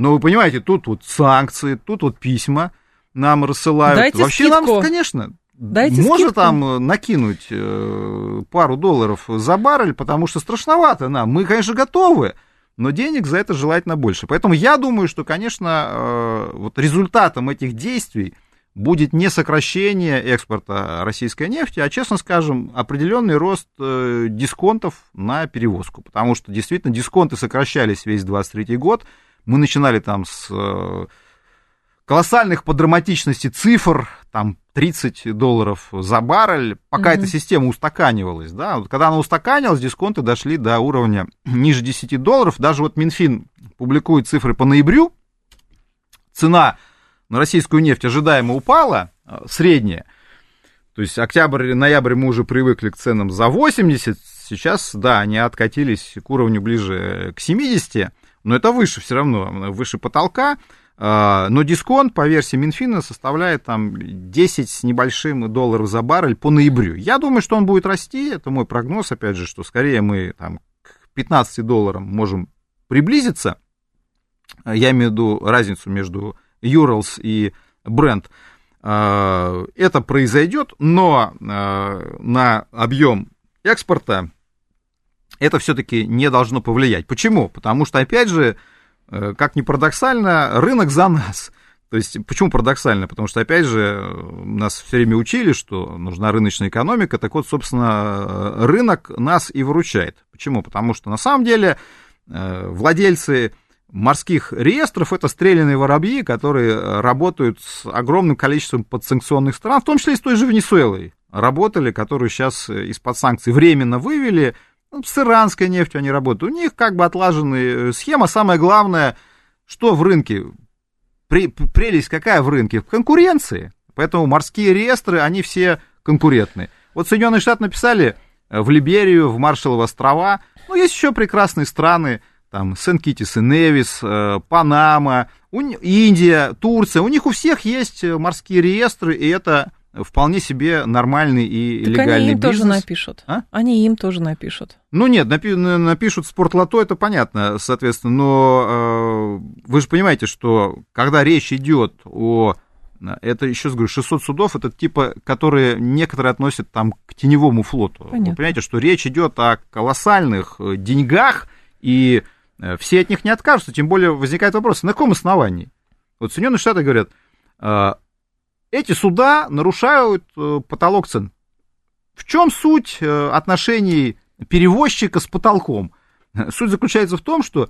но вы понимаете, тут вот санкции, тут вот письма, нам рассылают. Дайте Вообще скидку. нам, конечно, Дайте можно скидку. там э, накинуть э, пару долларов за баррель, потому что страшновато нам. Мы, конечно, готовы, но денег за это желательно больше. Поэтому я думаю, что, конечно, э, вот результатом этих действий будет не сокращение экспорта российской нефти, а, честно скажем, определенный рост дисконтов на перевозку. Потому что действительно дисконты сокращались весь 23 год. Мы начинали там с колоссальных по драматичности цифр, там 30 долларов за баррель, пока mm-hmm. эта система устаканивалась, да, вот когда она устаканилась, дисконты дошли до уровня ниже 10 долларов, даже вот Минфин публикует цифры по ноябрю, цена на российскую нефть ожидаемо упала, э, средняя, то есть октябрь, ноябрь мы уже привыкли к ценам за 80, сейчас, да, они откатились к уровню ближе к 70, но это выше все равно, выше потолка, а, но дисконт по версии Минфина составляет там 10 с небольшим долларов за баррель по ноябрю. Я думаю, что он будет расти, это мой прогноз, опять же, что скорее мы там к 15 долларам можем приблизиться. Я имею в виду разницу между Urals и Brent. А, это произойдет, но а, на объем экспорта это все-таки не должно повлиять. Почему? Потому что, опять же, Э, как ни парадоксально, рынок за нас. То есть, почему парадоксально? Потому что, опять же, нас все время учили, что нужна рыночная экономика. Так вот, собственно, рынок нас и выручает. Почему? Потому что, на самом деле, э, владельцы морских реестров это стрелянные воробьи, которые работают с огромным количеством подсанкционных стран, в том числе и с той же Венесуэлой. Работали, которую сейчас из-под санкций временно вывели, с иранской нефтью они работают. У них как бы отлаженная э, схема. Самое главное, что в рынке, прелесть какая в рынке? В конкуренции. Поэтому морские реестры, они все конкурентные. Вот Соединенные Штаты написали, в Либерию, в Маршалловы острова. Ну, есть еще прекрасные страны, там, Сен-Китис и Невис, э, Панама, Индия, Турция. У них у всех есть морские реестры, и это вполне себе нормальный и так легальный они им бизнес. тоже напишут. А? Они им тоже напишут. Ну нет, напи- напишут спортлото, это понятно, соответственно, но э, вы же понимаете, что когда речь идет о это еще говорю, 600 судов, это типа, которые некоторые относят там к теневому флоту. Понятно. Вы понимаете, что речь идет о колоссальных э, деньгах, и э, все от них не откажутся, тем более возникает вопрос, на каком основании? Вот Соединенные Штаты говорят, э, эти суда нарушают потолок цен. В чем суть отношений перевозчика с потолком? Суть заключается в том, что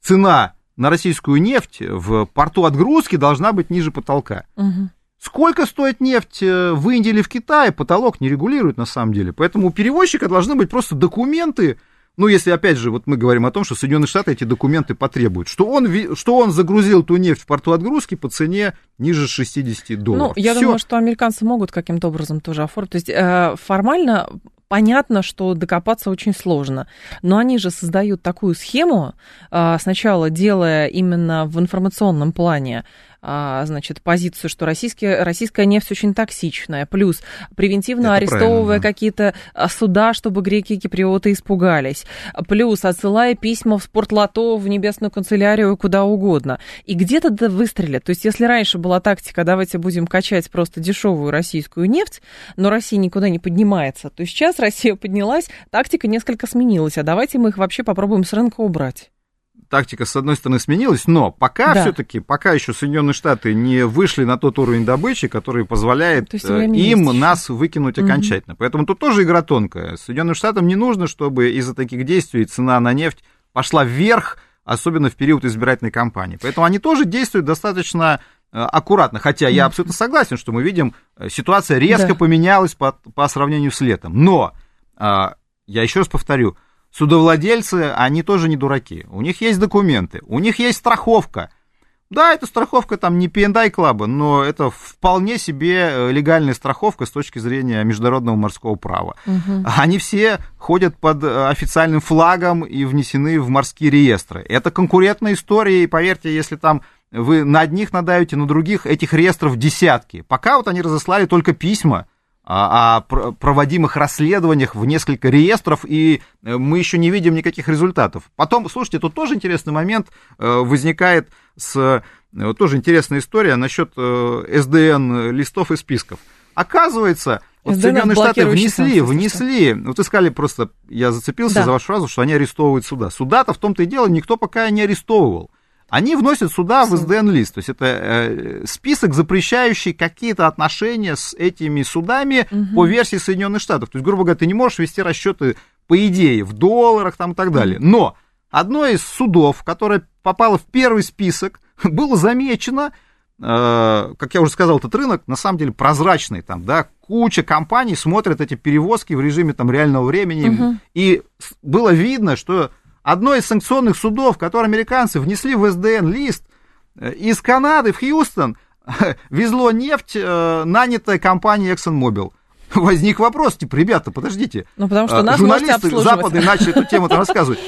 цена на российскую нефть в порту отгрузки должна быть ниже потолка. Угу. Сколько стоит нефть э, в Индии или в Китае, потолок не регулирует на самом деле. Поэтому у перевозчика должны быть просто документы, ну, если, опять же, вот мы говорим о том, что Соединенные Штаты эти документы потребуют, что он, что он загрузил ту нефть в порту отгрузки по цене ниже 60 долларов. Ну, я Всё. думаю, что американцы могут каким-то образом тоже оформить. То есть э, формально понятно, что докопаться очень сложно. Но они же создают такую схему, а, сначала делая именно в информационном плане значит, позицию, что российский, российская нефть очень токсичная, плюс превентивно Это арестовывая какие-то а, суда, чтобы греки и киприоты испугались, плюс отсылая письма в спортлото, в небесную канцелярию, куда угодно. И где-то да выстрелят. То есть, если раньше была тактика, давайте будем качать просто дешевую российскую нефть, но Россия никуда не поднимается, то сейчас Россия поднялась, тактика несколько сменилась, а давайте мы их вообще попробуем с рынка убрать тактика, с одной стороны, сменилась, но пока да. все-таки, пока еще Соединенные Штаты не вышли на тот уровень добычи, который позволяет э, им нас выкинуть угу. окончательно. Поэтому тут тоже игра тонкая. Соединенным Штатам не нужно, чтобы из-за таких действий цена на нефть пошла вверх, особенно в период избирательной кампании. Поэтому они тоже действуют достаточно э, аккуратно. Хотя я абсолютно согласен, что мы видим, э, ситуация резко да. поменялась по, по сравнению с летом. Но, я еще раз повторю, судовладельцы, они тоже не дураки. У них есть документы, у них есть страховка. Да, эта страховка там не P&I клаба, но это вполне себе э, легальная страховка с точки зрения международного морского права. Угу. Они все ходят под э, официальным флагом и внесены в морские реестры. Это конкурентная история, и поверьте, если там вы на одних надаете, на других этих реестров десятки. Пока вот они разослали только письма, о проводимых расследованиях в несколько реестров, и э, мы еще не видим никаких результатов. Потом, слушайте, тут тоже интересный момент э, возникает с... Вот тоже интересная история насчет э, СДН листов и списков. Оказывается, вот Соединенные Штаты внесли, внесли, вот искали просто, я зацепился да. за вашу фразу, что они арестовывают суда. Суда-то в том-то и дело никто пока не арестовывал они вносят сюда в СДН-лист. То есть это э, список, запрещающий какие-то отношения с этими судами угу. по версии Соединенных Штатов. То есть, грубо говоря, ты не можешь вести расчеты, по идее, в долларах там и так далее. Но одно из судов, которое попало в первый список, было замечено, э, как я уже сказал, этот рынок на самом деле прозрачный. Там, да, куча компаний смотрят эти перевозки в режиме там, реального времени. Угу. И было видно, что одно из санкционных судов, которые американцы внесли в СДН-лист, э, из Канады в Хьюстон везло нефть, э, нанятая компанией ExxonMobil. Возник вопрос, типа, ребята, подождите. Ну, потому что э, нас Журналисты западные начали эту тему рассказывать.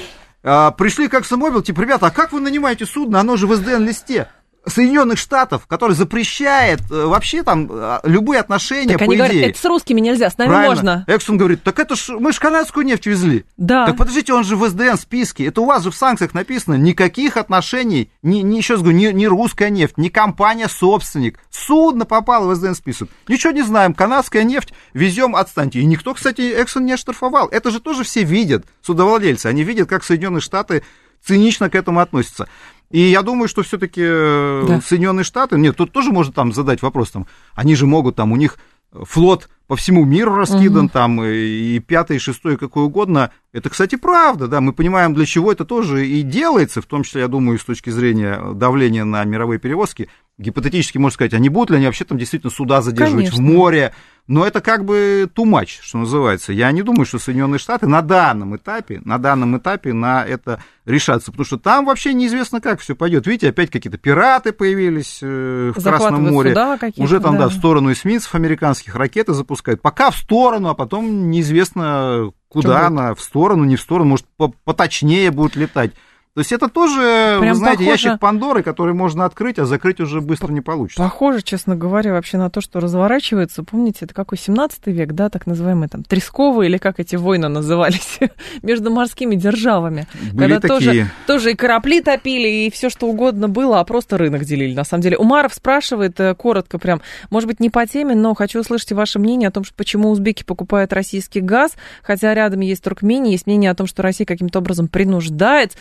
Пришли к ExxonMobil, типа, ребята, а как вы нанимаете судно? Оно же в СДН-листе. Соединенных Штатов, который запрещает э, вообще там э, любые отношения, так по они идее. говорят, это с русскими нельзя, с нами Правильно. можно. Эксон говорит, так это ж, мы же канадскую нефть везли. Да. Так подождите, он же в СДН списке, это у вас же в санкциях написано, никаких отношений, ни, ни еще раз говорю, ни, ни русская нефть, ни компания-собственник, судно попало в СДН список. Ничего не знаем, канадская нефть везем, отстаньте. И никто, кстати, Эксон не оштрафовал. Это же тоже все видят, судовладельцы, они видят, как Соединенные Штаты цинично к этому относятся. И я думаю, что все-таки э, да. Соединенные Штаты, нет, тут тоже можно там задать вопрос, там, они же могут, там, у них флот по всему миру раскидан, угу. там, и пятый, и шестой, и какой угодно. Это, кстати, правда, да, мы понимаем, для чего это тоже и делается, в том числе, я думаю, с точки зрения давления на мировые перевозки. Гипотетически можно сказать, а не будут ли они вообще там действительно суда задерживать Конечно. в море, но это как бы much, что называется. Я не думаю, что Соединенные Штаты на данном этапе, на данном этапе на это решатся, потому что там вообще неизвестно, как все пойдет. Видите, опять какие-то пираты появились э, в Красном море. Уже там, да. да. в сторону эсминцев американских ракеты запускают. Пока в сторону, а потом неизвестно, куда будет? она, в сторону, не в сторону, может, по- поточнее будет летать. То есть это тоже, Прям вы знаете, похоже- ящик Пандоры, который можно открыть, а закрыть уже быстро не получится. Похоже, честно говоря, вообще на то, что разворачивается. Помните, это какой 17 век, да, так называемый там Тресковый, или как эти войны назывались, между морскими державами. Были когда такие. тоже, тоже и корабли топили, и все что угодно было, а просто рынок делили. На самом деле, Умаров спрашивает э, коротко прям, может быть, не по теме, но хочу услышать ваше мнение о том, что почему узбеки покупают российский газ, хотя рядом есть Туркмения, есть мнение о том, что Россия каким-то образом принуждает,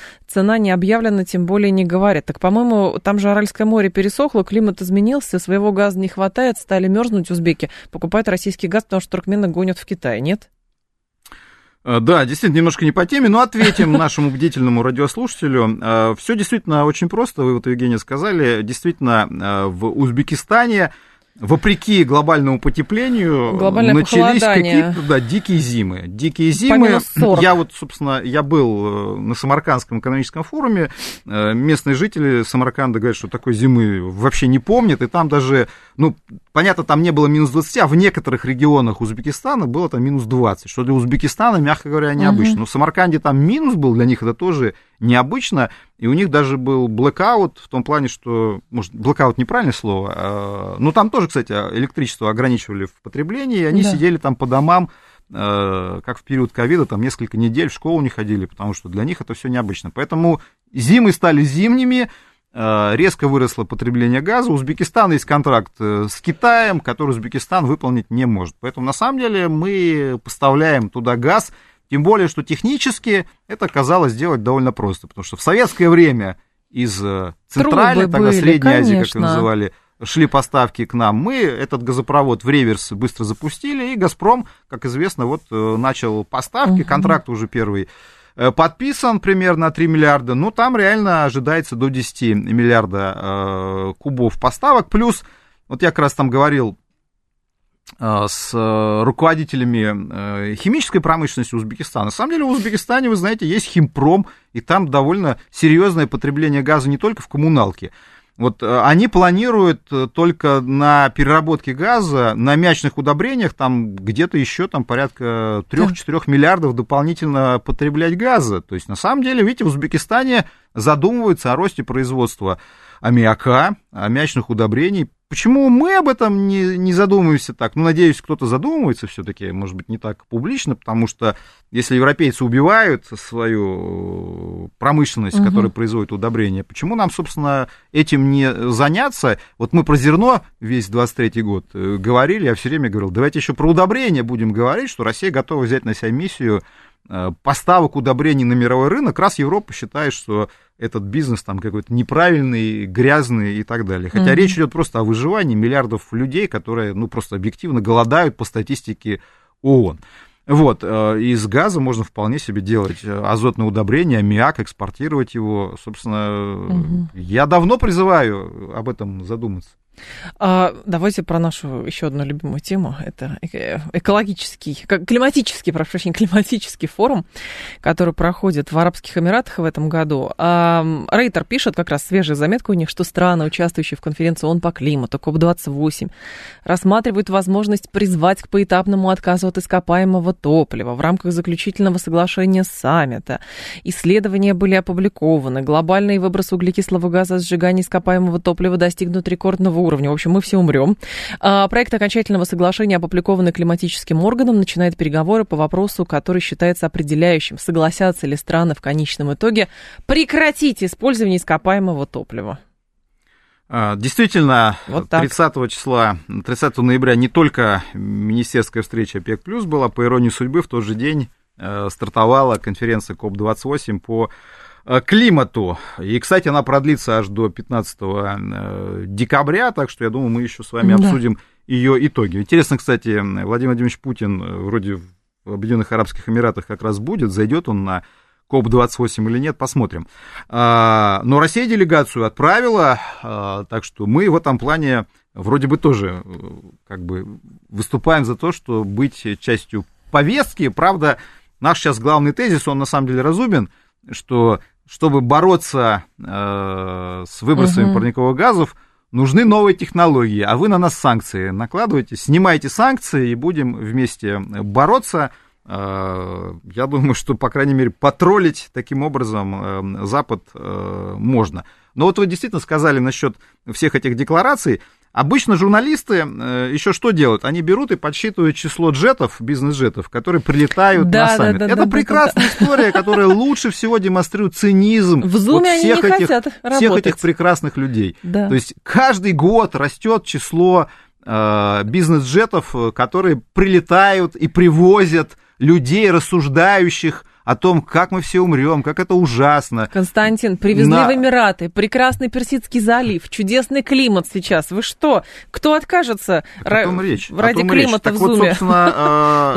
цена не объявлена, тем более не говорят. Так, по-моему, там же Аральское море пересохло, климат изменился, своего газа не хватает, стали мерзнуть узбеки, покупают российский газ, потому что туркмены гонят в Китай, нет? Э, Да, действительно, немножко не по теме, но ответим нашему бдительному радиослушателю. Все действительно очень просто, вы вот, Евгения, сказали. Действительно, э, в Узбекистане, вопреки глобальному потеплению, Глобальное начались какие-то да, дикие зимы. Дикие зимы. минус 40. Я вот, собственно, я был э, на Самаркандском экономическом форуме. Э, Местные жители Самарканда говорят, что такой зимы вообще не помнят. И там даже, ну, понятно, там не было минус 20, а в некоторых регионах Узбекистана было там минус 20, что для Узбекистана, мягко говоря, необычно. Мгм. Но в Самарканде там минус был, для них это тоже необычно, и у них даже был блэкаут в том плане, что, может, блэкаут неправильное слово, а, но там тоже, кстати, электричество ограничивали в потреблении, и они Да. сидели там по домам, э, как в период ковида, там несколько недель в школу не ходили, потому что для них это все необычно. Поэтому зимы стали зимними, резко выросло потребление газа. У Узбекистана есть контракт э, с Китаем, который Узбекистан выполнить не может. Поэтому на самом деле мы поставляем туда газ, тем более, что технически это казалось сделать довольно просто, потому что в советское время из э, центральной, Трубы тогда были, Средней Азии, как конечно. ее называли, шли поставки к нам. Мы этот газопровод в реверс быстро запустили, и «Газпром», как известно, вот э, начал поставки, Мгм. контракт уже первый э, подписан примерно на 3 миллиарда, но там реально ожидается до 10 миллиарда э, кубов поставок, плюс, вот я как раз там говорил э, с э, руководителями э, химической промышленности Узбекистана. На самом деле в Узбекистане, вы знаете, есть химпром, и там довольно серьезное потребление газа не только в коммуналке. Вот э, они планируют э, только на переработке газа, на мячных удобрениях, там где-то еще там порядка 3-4 миллиардов дополнительно потреблять газа. То есть, на самом деле, видите, в Узбекистане задумываются о росте производства аммиака, аммиачных удобрений. Почему мы об этом не, не задумываемся так? Ну, надеюсь, кто-то задумывается все-таки, может быть, не так публично, потому что если европейцы убивают свою промышленность, Мгм. которая производит удобрения, почему нам, собственно, этим не заняться? Вот мы про зерно весь 23-й год э, говорили, я все время говорил, давайте еще про удобрения будем говорить, что Россия готова взять на себя миссию э, поставок удобрений на мировой рынок, раз Европа считает, что этот бизнес там какой-то неправильный, грязный и так далее. Хотя Мгм. речь идет просто о выживании миллиардов людей, которые, ну, просто объективно голодают по статистике ООН. Вот, э, из газа можно вполне себе делать э, азотное удобрение, аммиак, экспортировать его. Собственно, Мгм. я давно призываю об этом задуматься. А, давайте про нашу еще одну любимую тему. Это экологический, климатический, прошу прощения, климатический форум, который проходит в Арабских Эмиратах в этом году. А, Рейтер пишет, как раз свежая заметка у них, что страны, участвующие в конференции ООН по климату, КОП-28, рассматривают возможность призвать к поэтапному отказу от ископаемого топлива в рамках заключительного соглашения саммита. Исследования были опубликованы. Глобальный выброс углекислого газа сжигания ископаемого топлива достигнут рекордного уровня. В общем, мы все умрем. А, Проект окончательного соглашения, опубликованный климатическим органом, начинает переговоры по вопросу, который считается определяющим, согласятся ли страны в конечном итоге прекратить использование ископаемого топлива. А, Действительно, Вот так. 30 числа, 30 ноября не только министерская встреча ОПЕК+, плюс была, по иронии судьбы, в тот же день э, стартовала конференция КОП-28 по климату. И, кстати, она продлится аж до 15 э, декабря, так что я думаю, мы еще с вами Да. обсудим ее итоги. Интересно, кстати, Владимир Владимирович Путин э, вроде в Объединенных Арабских Эмиратах как раз будет, зайдет он на КОП-28 или нет, посмотрим. А, но Россия делегацию отправила, а, так что мы в этом плане вроде бы тоже э, как бы выступаем за то, что быть частью повестки. Правда, наш сейчас главный тезис, он на самом деле разумен, что чтобы бороться э, с выбросами угу. парниковых газов, нужны новые технологии, а вы на нас санкции накладываете, снимайте санкции и будем вместе бороться. Э, я думаю, что, по крайней мере, потроллить таким образом э, Запад э, можно. Но вот вы действительно сказали насчет всех этих деклараций. Обычно журналисты э, еще что делают? Они берут и подсчитывают число джетов, бизнес-джетов, которые прилетают да, на саммит. Да, да, Это да, прекрасная да, история, которая лучше всего демонстрирует цинизм в вот всех, этих, всех этих прекрасных людей. Да. То есть каждый год растет число э, бизнес-джетов, э, которые прилетают и привозят людей, рассуждающих о том, как мы все умрем, как это ужасно. Константин, привезли На... в Эмираты, прекрасный Персидский залив, чудесный климат сейчас. Вы что? Кто откажется о том речь, ради том климата речь. в Зуме? Вот, собственно,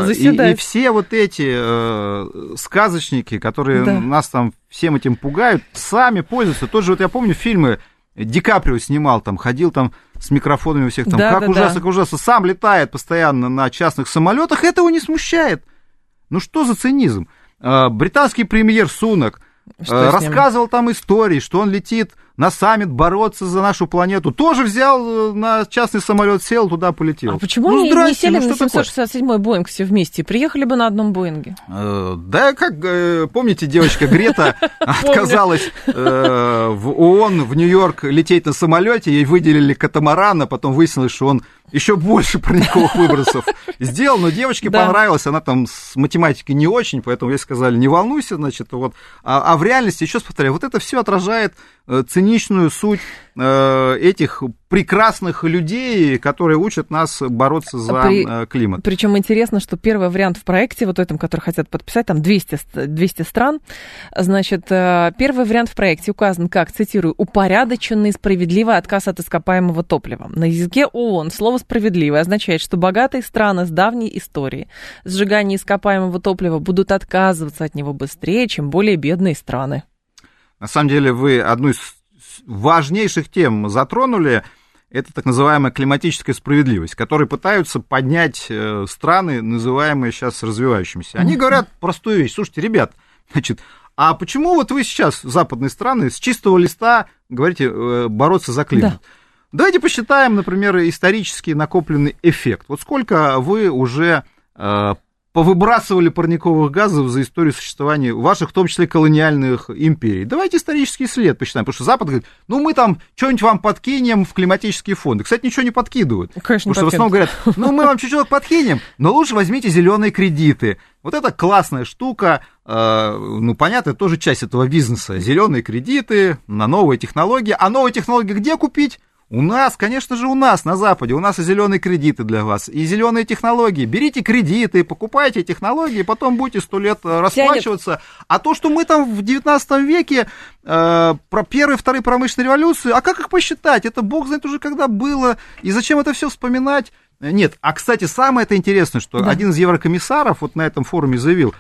э, и, и все вот эти э, сказочники, которые да. нас там всем этим пугают, сами пользуются. Тоже вот я помню фильмы Ди Каприо снимал там, ходил там с микрофонами у всех там, да, как да, ужасно, да. как ужасно, сам летает постоянно на частных самолетах, этого не смущает. Ну что за цинизм? А, британский премьер Сунок что рассказывал там истории, что он летит на саммит бороться за нашу планету. Тоже взял э, на частный самолет, сел, туда полетел. А почему ну, они не сели ну, на 767-й Боинг все вместе? Приехали бы на одном Боинге. Э, да, как, э, помните, девочка Грета отказалась в ООН в Нью-Йорк лететь на самолете, ей выделили катамаран, а потом выяснилось, что он еще больше парниковых выбросов сделал, но девочке да. понравилось, она там с математикой не очень, поэтому ей сказали, не волнуйся, значит, вот. А, а в реальности, еще раз повторяю, вот это все отражает Э, циничную суть э, этих прекрасных людей, которые учат нас бороться за При, э, климат. Причем интересно, что первый вариант в проекте, вот этом, который хотят подписать, там 200, 200 стран, значит, первый вариант в проекте указан как, цитирую, упорядоченный справедливый отказ от ископаемого топлива. На языке ООН слово «справедливый» означает, что богатые страны с давней историей сжигания ископаемого топлива будут отказываться от него быстрее, чем более бедные страны. На самом деле вы одну из важнейших тем затронули, это так называемая климатическая справедливость, которую пытаются поднять э, страны, называемые сейчас развивающимися. Они говорят простую вещь. Слушайте, ребят, значит, а почему вот вы сейчас, западные страны, с чистого листа говорите э, бороться за климат? Да. Давайте посчитаем, например, исторически накопленный эффект. Вот сколько вы уже э, повыбрасывали парниковых газов за историю существования ваших, в том числе, колониальных империй. Давайте исторический след посчитаем, потому что Запад говорит, ну, мы там что-нибудь вам подкинем в климатические фонды. Кстати, ничего не подкидывают. Конечно, потому что в основном говорят, ну, мы вам чуть-чуть подкинем, но лучше возьмите зеленые кредиты. Вот это классная штука, э, ну, понятно, это тоже часть этого бизнеса. Зеленые кредиты на новые технологии. А новые технологии где купить? У нас, конечно же, у нас на Западе, у нас и зеленые кредиты для вас, и зеленые технологии. Берите кредиты, покупайте технологии, потом будете сто лет э, расплачиваться. Тянет. А то, что мы там в 19 веке э, про первые, вторые промышленные революции, а как их посчитать? Это бог знает уже когда было, и зачем это все вспоминать? Нет, а, кстати, самое это интересное, что да. один из еврокомиссаров вот на этом форуме заявил,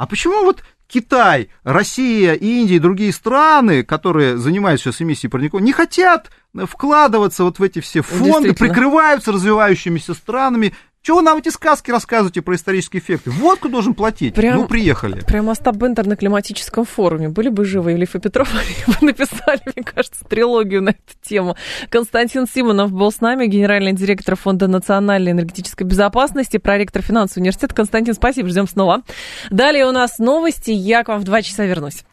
а почему вот Китай, Россия, Индия и другие страны, которые занимаются сейчас эмиссией парниковых, не хотят вкладываться вот в эти все фонды, прикрываются развивающимися странами, чего нам эти сказки рассказываете про исторические эффекты? Вот кто должен платить. Прям, ну, приехали. Прям Остап Бендер на климатическом форуме. Были бы живы Ильф и Петров, они бы написали, мне кажется, трилогию на эту тему. Константин Симонов был с нами, генеральный директор Фонда национальной энергетической безопасности, проректор финансового университета. Константин, спасибо, ждем снова. Далее у нас новости. Я к вам в два часа вернусь.